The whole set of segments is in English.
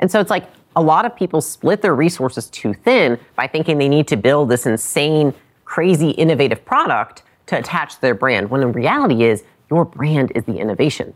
And so it's like a lot of people split their resources too thin by thinking they need to build this insane, crazy, innovative product to attach to their brand, when in reality is your brand is the innovation.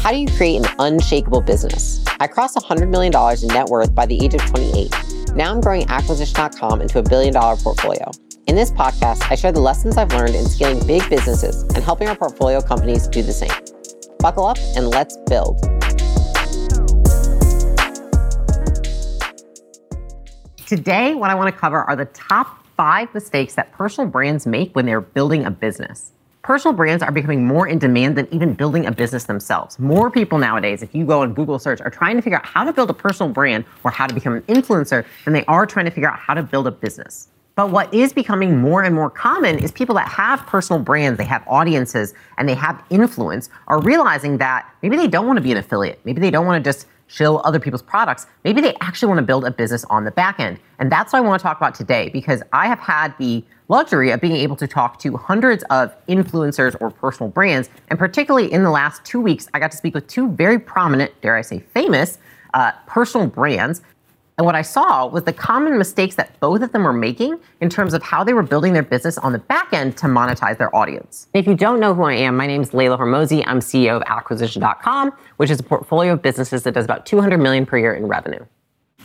How do you create an unshakable business? I crossed $100 million in net worth by the age of 28. Now I'm growing acquisition.com into a billion dollar portfolio. In this podcast, I share the lessons I've learned in scaling big businesses and helping our portfolio companies do the same. Buckle up and let's build. Today, what I want to cover are the top five mistakes that personal brands make when they're building a business. Personal brands are becoming more in demand than even building a business themselves. More people nowadays, if you go on Google search, are trying to figure out how to build a personal brand or how to become an influencer than they are trying to figure out how to build a business. But what is becoming more and more common is people that have personal brands, they have audiences, and they have influence are realizing that maybe they don't want to be an affiliate. Maybe they don't want to just shill other people's products. Maybe they actually want to build a business on the back end. And that's what I want to talk about today because I have had the luxury of being able to talk to hundreds of influencers or personal brands. And particularly in the last two weeks, I got to speak with two very prominent, dare I say famous, uh, personal brands and what I saw was the common mistakes that both of them were making in terms of how they were building their business on the back end to monetize their audience. If you don't know who I am, my name is Leila Hormozi. I'm CEO of Acquisition.com, which is a portfolio of businesses that does about 200 million per year in revenue.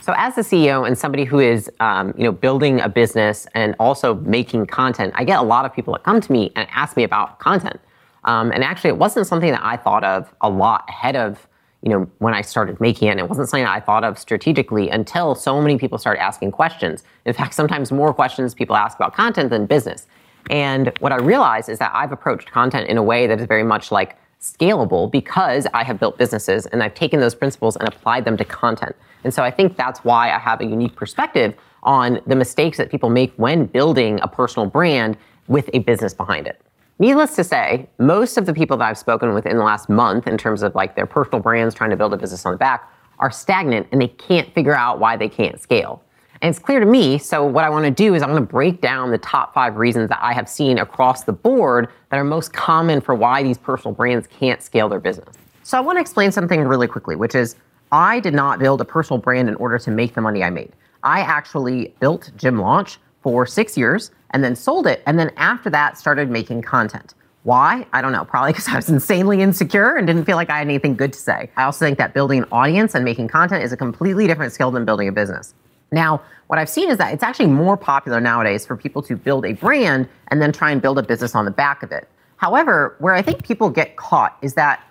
So, as a CEO and somebody who is, um, you know, building a business and also making content, I get a lot of people that come to me and ask me about content. Um, and actually, it wasn't something that I thought of a lot ahead of you know, when I started making it, it wasn't something I thought of strategically until so many people started asking questions. In fact, sometimes more questions people ask about content than business. And what I realized is that I've approached content in a way that is very much like scalable because I have built businesses and I've taken those principles and applied them to content. And so I think that's why I have a unique perspective on the mistakes that people make when building a personal brand with a business behind it. Needless to say, most of the people that I've spoken with in the last month, in terms of like their personal brands trying to build a business on the back, are stagnant and they can't figure out why they can't scale. And it's clear to me. So, what I want to do is I'm going to break down the top five reasons that I have seen across the board that are most common for why these personal brands can't scale their business. So, I want to explain something really quickly, which is I did not build a personal brand in order to make the money I made. I actually built Gym Launch for six years and then sold it. And then after that, started making content. Why? I don't know. Probably because I was insanely insecure and didn't feel like I had anything good to say. I also think that building an audience and making content is a completely different skill than building a business. Now, what I've seen is that it's actually more popular nowadays for people to build a brand and then try and build a business on the back of it. However, where I think people get caught is that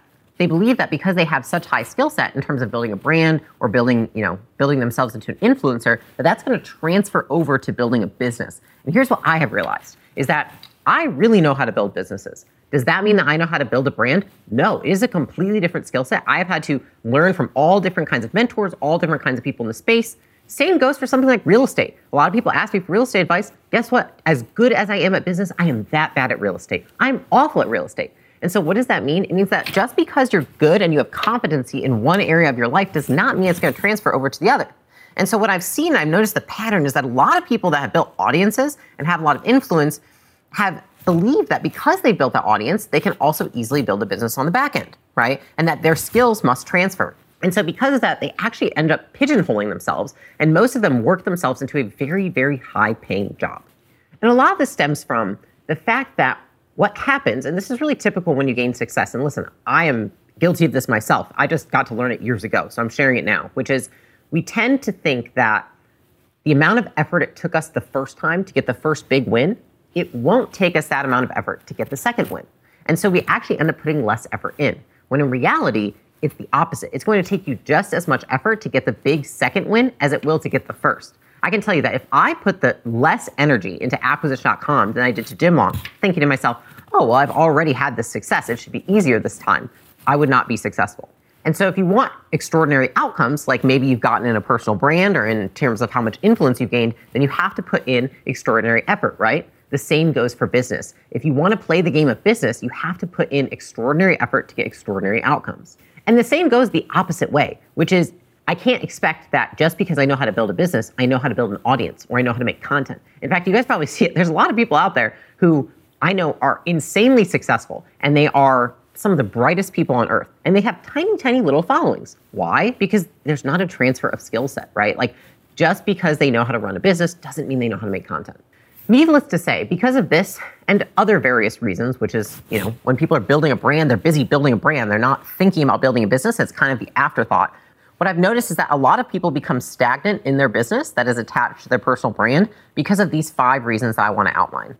they believe that because they have such high skill set in terms of building a brand or building, you know, building themselves into an influencer, that that's going to transfer over to building a business. And here's what I have realized is that I really know how to build businesses. Does that mean that I know how to build a brand? No, it is a completely different skill set. I have had to learn from all different kinds of mentors, all different kinds of people in the space. Same goes for something like real estate. A lot of people ask me for real estate advice. Guess what? As good as I am at business, I am that bad at real estate. I'm awful at real estate. And so, what does that mean? It means that just because you're good and you have competency in one area of your life does not mean it's going to transfer over to the other. And so, what I've seen, I've noticed the pattern is that a lot of people that have built audiences and have a lot of influence have believed that because they built that audience, they can also easily build a business on the back end, right? And that their skills must transfer. And so, because of that, they actually end up pigeonholing themselves, and most of them work themselves into a very, very high paying job. And a lot of this stems from the fact that what happens, and this is really typical when you gain success, and listen, I am guilty of this myself. I just got to learn it years ago, so I'm sharing it now, which is we tend to think that the amount of effort it took us the first time to get the first big win, it won't take us that amount of effort to get the second win. And so we actually end up putting less effort in, when in reality, it's the opposite. It's going to take you just as much effort to get the big second win as it will to get the first. I can tell you that if I put the less energy into acquisition.com than I did to Launch, thinking to myself, oh, well, I've already had this success. It should be easier this time. I would not be successful. And so if you want extraordinary outcomes, like maybe you've gotten in a personal brand or in terms of how much influence you've gained, then you have to put in extraordinary effort, right? The same goes for business. If you want to play the game of business, you have to put in extraordinary effort to get extraordinary outcomes. And the same goes the opposite way, which is I can't expect that just because I know how to build a business, I know how to build an audience or I know how to make content. In fact, you guys probably see it. There's a lot of people out there who I know are insanely successful and they are some of the brightest people on earth and they have tiny, tiny little followings. Why? Because there's not a transfer of skill set, right? Like just because they know how to run a business doesn't mean they know how to make content. Needless to say, because of this and other various reasons, which is, you know, when people are building a brand, they're busy building a brand. They're not thinking about building a business. It's kind of the afterthought. What I've noticed is that a lot of people become stagnant in their business that is attached to their personal brand because of these five reasons that I want to outline.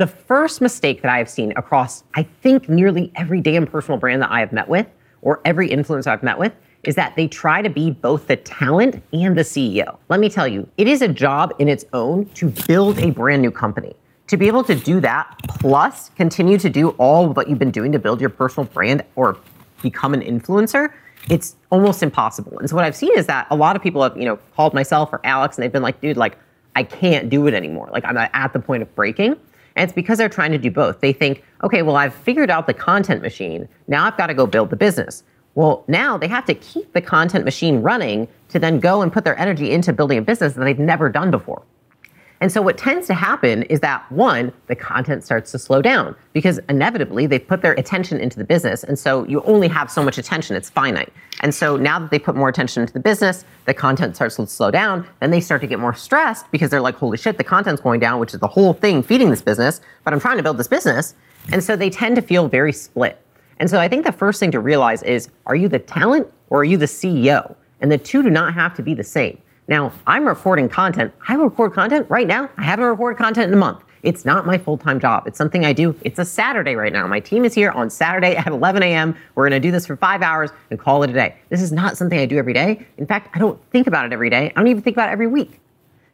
The first mistake that I have seen across, I think, nearly every damn personal brand that I have met with, or every influencer I've met with, is that they try to be both the talent and the CEO. Let me tell you, it is a job in its own to build a brand new company. To be able to do that, plus continue to do all what you've been doing to build your personal brand or become an influencer, it's almost impossible. And so what I've seen is that a lot of people have, you know, called myself or Alex and they've been like, dude, like, I can't do it anymore. Like, I'm at the point of breaking. And it's because they're trying to do both. They think, okay, well, I've figured out the content machine. Now I've got to go build the business. Well, now they have to keep the content machine running to then go and put their energy into building a business that they've never done before. And so what tends to happen is that one, the content starts to slow down because inevitably they've put their attention into the business. And so you only have so much attention, it's finite. And so now that they put more attention into the business, the content starts to slow down, and they start to get more stressed because they're like, holy shit, the content's going down, which is the whole thing feeding this business, but I'm trying to build this business. And so they tend to feel very split. And so I think the first thing to realize is are you the talent or are you the CEO? And the two do not have to be the same. Now, I'm recording content. I record content right now. I haven't recorded content in a month. It's not my full time job. It's something I do. It's a Saturday right now. My team is here on Saturday at 11 a.m. We're going to do this for five hours and call it a day. This is not something I do every day. In fact, I don't think about it every day. I don't even think about it every week.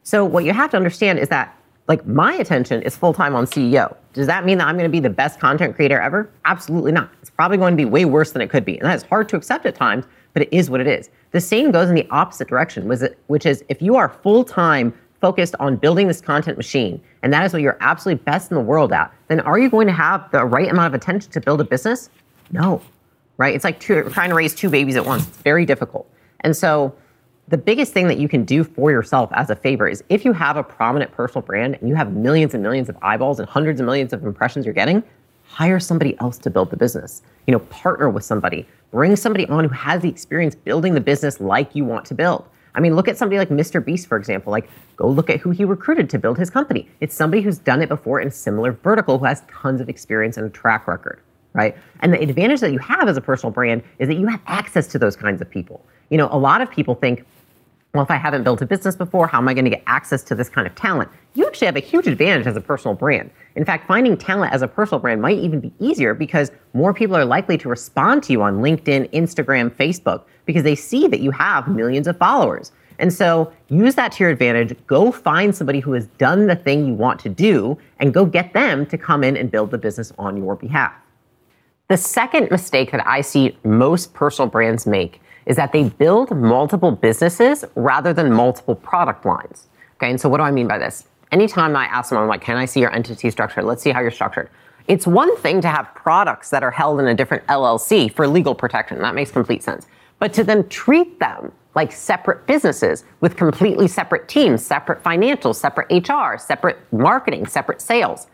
So, what you have to understand is that, like, my attention is full time on CEO. Does that mean that I'm going to be the best content creator ever? Absolutely not. It's probably going to be way worse than it could be. And that is hard to accept at times, but it is what it is. The same goes in the opposite direction, which is if you are full time focused on building this content machine, and that is what you're absolutely best in the world at, then are you going to have the right amount of attention to build a business? No, right? It's like two, trying to raise two babies at once. It's very difficult. And so, the biggest thing that you can do for yourself as a favor is if you have a prominent personal brand and you have millions and millions of eyeballs and hundreds of millions of impressions you're getting, hire somebody else to build the business. You know, partner with somebody. Bring somebody on who has the experience building the business like you want to build. I mean, look at somebody like Mr. Beast, for example. Like, go look at who he recruited to build his company. It's somebody who's done it before in a similar vertical who has tons of experience and a track record, right? And the advantage that you have as a personal brand is that you have access to those kinds of people. You know, a lot of people think, well, if I haven't built a business before, how am I going to get access to this kind of talent? You actually have a huge advantage as a personal brand. In fact, finding talent as a personal brand might even be easier because more people are likely to respond to you on LinkedIn, Instagram, Facebook, because they see that you have millions of followers. And so use that to your advantage. Go find somebody who has done the thing you want to do and go get them to come in and build the business on your behalf. The second mistake that I see most personal brands make is that they build multiple businesses rather than multiple product lines. Okay, and so what do I mean by this? Anytime I ask someone, like, can I see your entity structure? Let's see how you're structured. It's one thing to have products that are held in a different LLC for legal protection. That makes complete sense. But to then treat them like separate businesses with completely separate teams, separate financials, separate HR, separate marketing, separate sales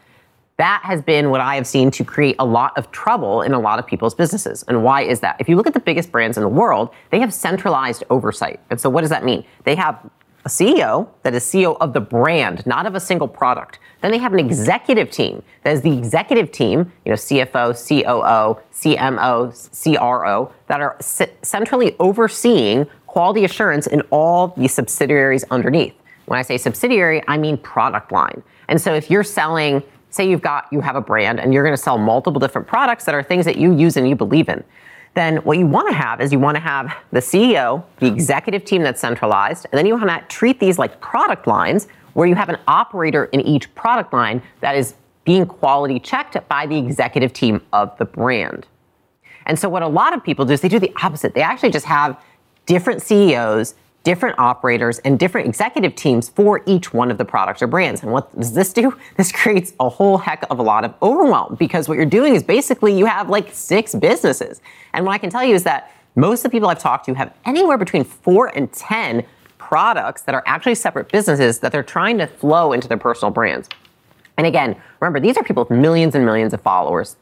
that has been what I have seen to create a lot of trouble in a lot of people's businesses. And why is that? If you look at the biggest brands in the world, they have centralized oversight. And so what does that mean? They have a CEO that is CEO of the brand, not of a single product. Then they have an executive team that is the executive team, you know, CFO, COO, CMO, CRO, that are centrally overseeing quality assurance in all the subsidiaries underneath. When I say subsidiary, I mean product line. And so if you're selling say you've got you have a brand and you're going to sell multiple different products that are things that you use and you believe in then what you want to have is you want to have the CEO, the executive team that's centralized, and then you want to treat these like product lines where you have an operator in each product line that is being quality checked by the executive team of the brand. And so what a lot of people do is they do the opposite. They actually just have different CEOs different operators and different executive teams for each one of the products or brands. And what does this do? This creates a whole heck of a lot of overwhelm because what you're doing is basically you have like six businesses. And what I can tell you is that most of the people I've talked to have anywhere between four and 10 products that are actually separate businesses that they're trying to flow into their personal brands. And again, remember, these are people with millions and millions of followers,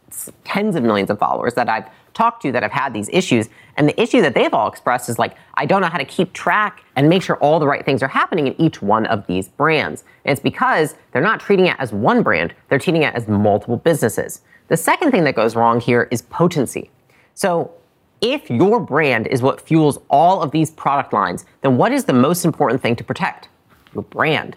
tens of millions of followers that I've talked to that have had these issues. And the issue that they've all expressed is like, I don't know how to keep track and make sure all the right things are happening in each one of these brands. And it's because they're not treating it as one brand, they're treating it as multiple businesses. The second thing that goes wrong here is potency. So if your brand is what fuels all of these product lines, then what is the most important thing to protect? Your brand.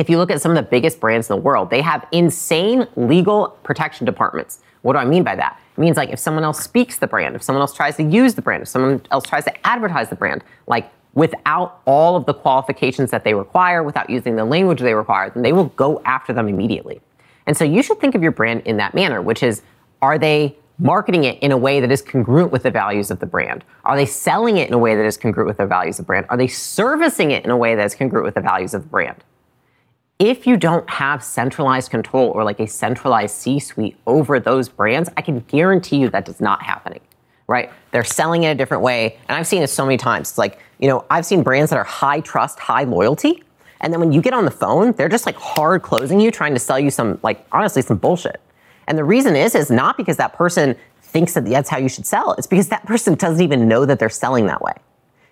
If you look at some of the biggest brands in the world, they have insane legal protection departments. What do I mean by that? It means like if someone else speaks the brand, if someone else tries to use the brand, if someone else tries to advertise the brand, like without all of the qualifications that they require, without using the language they require, then they will go after them immediately. And so you should think of your brand in that manner, which is are they marketing it in a way that is congruent with the values of the brand? Are they selling it in a way that is congruent with the values of the brand? Are they servicing it in a way that is congruent with the values of the brand? If you don't have centralized control or like a centralized C suite over those brands, I can guarantee you that is not happening, right? They're selling in a different way. And I've seen it so many times. It's like, you know, I've seen brands that are high trust, high loyalty. And then when you get on the phone, they're just like hard closing you, trying to sell you some, like, honestly, some bullshit. And the reason is, is not because that person thinks that that's how you should sell. It's because that person doesn't even know that they're selling that way.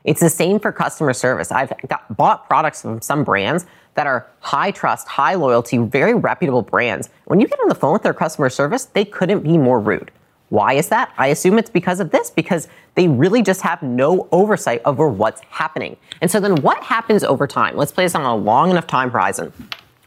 It's the same for customer service. I've got, bought products from some brands that are high trust, high loyalty, very reputable brands. When you get on the phone with their customer service, they couldn't be more rude. Why is that? I assume it's because of this, because they really just have no oversight over what's happening. And so then what happens over time? Let's play this on a long enough time horizon.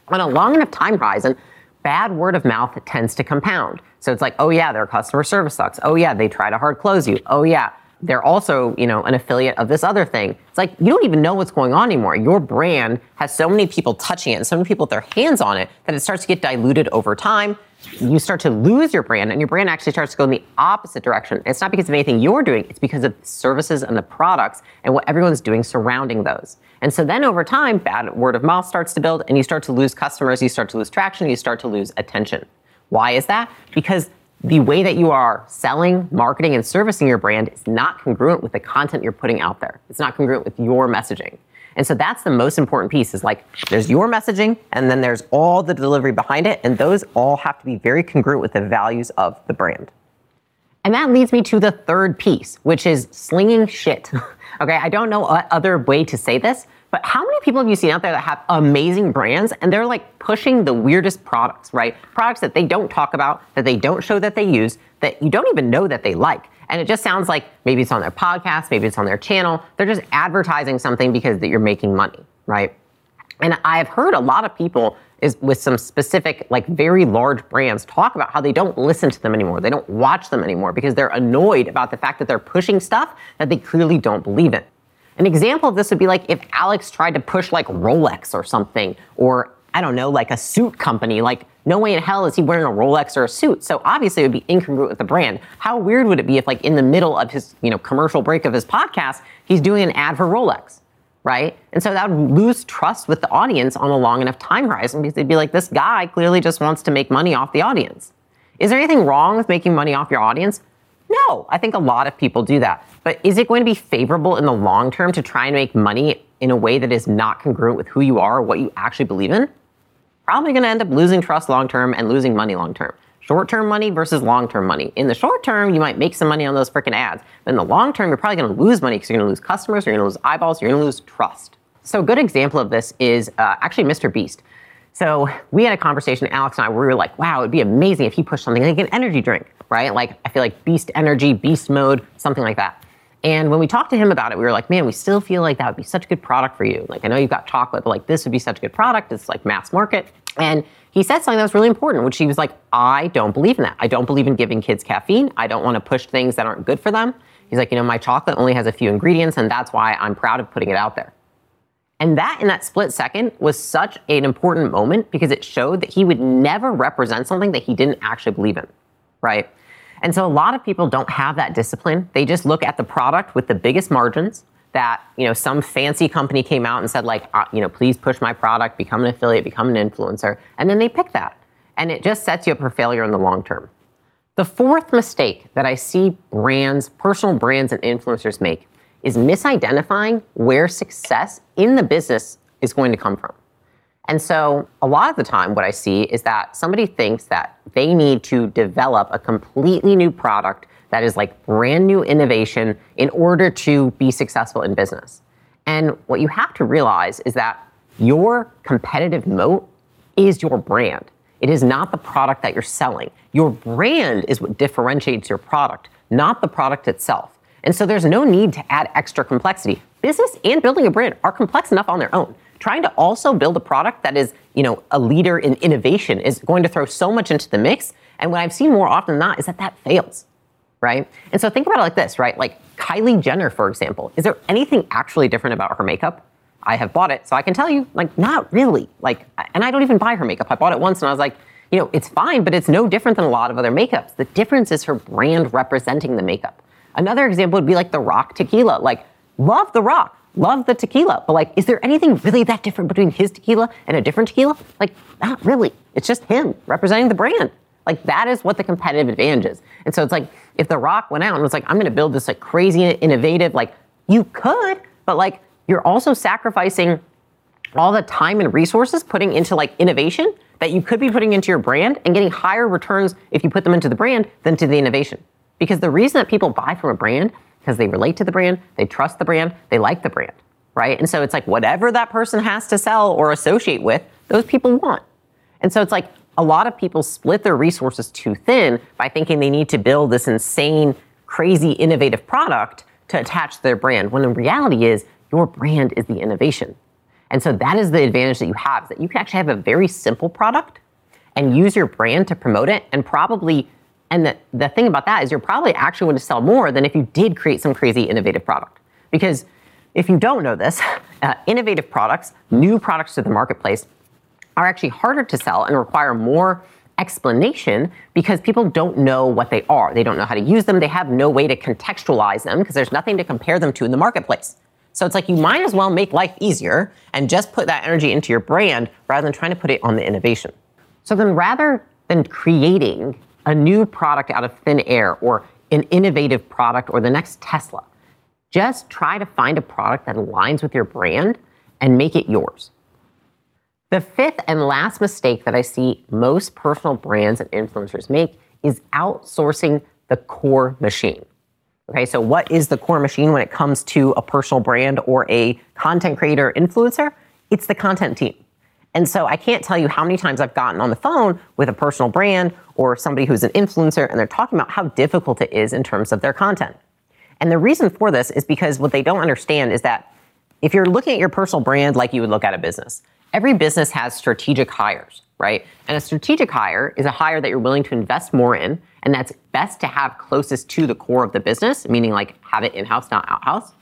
On a long enough time horizon, bad word of mouth tends to compound. So it's like, oh yeah, their customer service sucks. Oh yeah, they try to hard close you. Oh yeah, they're also, you know, an affiliate of this other thing. It's like you don't even know what's going on anymore. Your brand has so many people touching it and so many people with their hands on it that it starts to get diluted over time. You start to lose your brand and your brand actually starts to go in the opposite direction. It's not because of anything you're doing, it's because of services and the products and what everyone's doing surrounding those. And so then over time, bad word of mouth starts to build and you start to lose customers, you start to lose traction, you start to lose attention. Why is that? Because the way that you are selling, marketing, and servicing your brand is not congruent with the content you're putting out there. It's not congruent with your messaging. And so that's the most important piece is like there's your messaging and then there's all the delivery behind it. And those all have to be very congruent with the values of the brand. And that leads me to the third piece, which is slinging shit. okay, I don't know what other way to say this, but how many people have you seen out there that have amazing brands and they're like pushing the weirdest products, right? Products that they don't talk about, that they don't show that they use, that you don't even know that they like. And it just sounds like maybe it's on their podcast, maybe it's on their channel. They're just advertising something because that you're making money, right? And I've heard a lot of people is with some specific, like very large brands talk about how they don't listen to them anymore. They don't watch them anymore because they're annoyed about the fact that they're pushing stuff that they clearly don't believe in. An example of this would be like if Alex tried to push like Rolex or something, or I don't know, like a suit company. Like, no way in hell is he wearing a Rolex or a suit. So obviously it would be incongruent with the brand. How weird would it be if, like, in the middle of his, you know, commercial break of his podcast, he's doing an ad for Rolex, right? And so that would lose trust with the audience on a long enough time horizon because they'd be like, this guy clearly just wants to make money off the audience. Is there anything wrong with making money off your audience? No, I think a lot of people do that. But is it going to be favorable in the long term to try and make money in a way that is not congruent with who you are or what you actually believe in? Probably going to end up losing trust long term and losing money long term. Short term money versus long term money. In the short term, you might make some money on those freaking ads. But in the long term, you're probably going to lose money because you're going to lose customers, you're going to lose eyeballs, you're going to lose trust. So, a good example of this is uh, actually Mr. Beast. So we had a conversation, Alex and I, where we were like, wow, it'd be amazing if he pushed something like an energy drink, right? Like I feel like beast energy, beast mode, something like that. And when we talked to him about it, we were like, man, we still feel like that would be such a good product for you. Like I know you've got chocolate, but like this would be such a good product. It's like mass market. And he said something that was really important, which he was like, I don't believe in that. I don't believe in giving kids caffeine. I don't want to push things that aren't good for them. He's like, you know, my chocolate only has a few ingredients, and that's why I'm proud of putting it out there. And that in that split second was such an important moment because it showed that he would never represent something that he didn't actually believe in, right? And so a lot of people don't have that discipline. They just look at the product with the biggest margins that, you know, some fancy company came out and said like, uh, you know, please push my product, become an affiliate, become an influencer, and then they pick that. And it just sets you up for failure in the long term. The fourth mistake that I see brands, personal brands and influencers make is misidentifying where success in the business is going to come from. And so, a lot of the time, what I see is that somebody thinks that they need to develop a completely new product that is like brand new innovation in order to be successful in business. And what you have to realize is that your competitive moat is your brand. It is not the product that you're selling. Your brand is what differentiates your product, not the product itself. And so there's no need to add extra complexity. Business and building a brand are complex enough on their own. Trying to also build a product that is, you know, a leader in innovation is going to throw so much into the mix. And what I've seen more often than not is that that fails right? And so think about it like this, right? Like Kylie Jenner, for example. Is there anything actually different about her makeup? I have bought it, so I can tell you, like, not really. Like, and I don't even buy her makeup. I bought it once and I was like, you know, it's fine, but it's no different than a lot of other makeups. The difference is her brand representing the makeup. Another example would be like the Rock tequila. Like, love the Rock, love the tequila, but like, is there anything really that different between his tequila and a different tequila? Like, not really. It's just him representing the brand. Like, that is what the competitive advantage is. And so it's like, if The Rock went out and was like, I'm going to build this like crazy innovative, like you could, but like you're also sacrificing all the time and resources putting into like innovation that you could be putting into your brand and getting higher returns if you put them into the brand than to the innovation. Because the reason that people buy from a brand because they relate to the brand, they trust the brand, they like the brand, right? And so it's like whatever that person has to sell or associate with, those people want. And so it's like a lot of people split their resources too thin by thinking they need to build this insane, crazy, innovative product to attach to their brand, when the reality is your brand is the innovation. And so that is the advantage that you have, is that you can actually have a very simple product and use your brand to promote it and probably and the, the thing about that is you're probably actually going to sell more than if you did create some crazy innovative product. Because if you don't know this, uh, innovative products, new products to the marketplace, are actually harder to sell and require more explanation because people don't know what they are. They don't know how to use them. They have no way to contextualize them because there's nothing to compare them to in the marketplace. So it's like you might as well make life easier and just put that energy into your brand rather than trying to put it on the innovation. So then rather than creating a new product out of thin air or an innovative product or the next Tesla, just try to find a product that aligns with your brand and make it yours. The fifth and last mistake that I see most personal brands and influencers make is outsourcing the core machine. Okay, so what is the core machine when it comes to a personal brand or a content creator influencer? It's the content team. And so I can't tell you how many times I've gotten on the phone with a personal brand or somebody who's an influencer and they're talking about how difficult it is in terms of their content. And the reason for this is because what they don't understand is that if you're looking at your personal brand like you would look at a business, every business has strategic hires, right? And a strategic hire is a hire that you're willing to invest more in, and that's best to have closest to the core of the business, meaning like have it in house, not out house,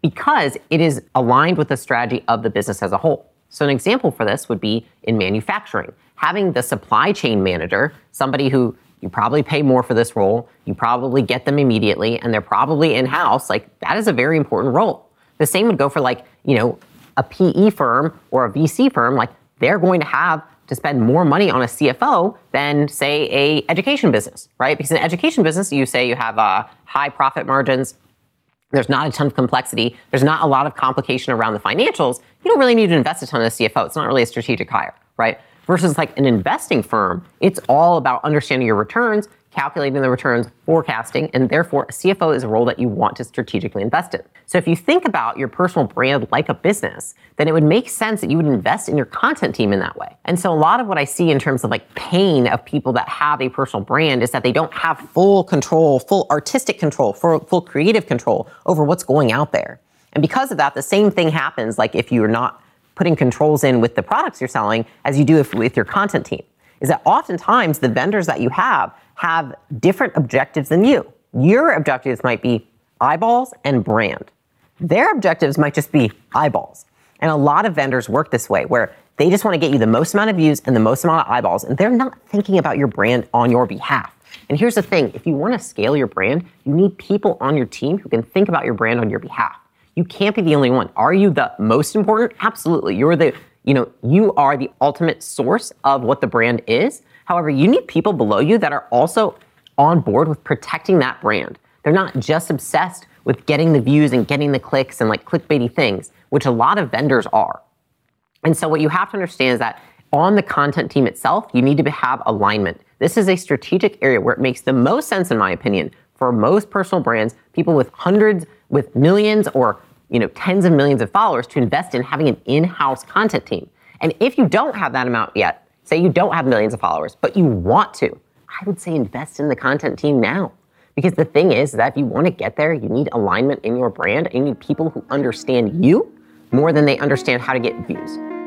because it is aligned with the strategy of the business as a whole. So, an example for this would be in manufacturing. Having the supply chain manager, somebody who you probably pay more for this role, you probably get them immediately, and they're probably in house, like that is a very important role. The same would go for like, you know, a PE firm or a VC firm, like they're going to have to spend more money on a CFO than say a education business, right? Because in an education business, you say you have uh, high profit margins. There's not a ton of complexity. There's not a lot of complication around the financials. You don't really need to invest a ton in a CFO. It's not really a strategic hire, right? Versus like an investing firm, it's all about understanding your returns, calculating the returns, forecasting, and therefore a CFO is a role that you want to strategically invest in. So if you think about your personal brand like a business, then it would make sense that you would invest in your content team in that way. And so a lot of what I see in terms of like pain of people that have a personal brand is that they don't have full control, full artistic control, full, creative control over what's going out there. And because of that, the same thing happens like if you're not putting controls in with the products you're selling as you do with your content team. Is that oftentimes the vendors that you have have different objectives than you. Your objectives might be eyeballs and brand. Their objectives might just be eyeballs. And a lot of vendors work this way where they just want to get you the most amount of views and the most amount of eyeballs, and they're not thinking about your brand on your behalf. And here's the thing if you want to scale your brand, you need people on your team who can think about your brand on your behalf. You can't be the only one. Are you the most important? Absolutely. You're the, you know, you are the ultimate source of what the brand is. However, you need people below you that are also on board with protecting that brand. They're not just obsessed with getting the views and getting the clicks and like clickbaity things, which a lot of vendors are. And so what you have to understand is that on the content team itself, you need to have alignment. This is a strategic area where it makes the most sense, in my opinion, for most personal brands, people with hundreds, with millions, or you know, tens of millions of followers to invest in having an in-house content team. And if you don't have that amount yet, say you don't have millions of followers, but you want to, I would say invest in the content team now. Because the thing is that if you want to get there, you need alignment in your brand and you need people who understand you more than they understand how to get views.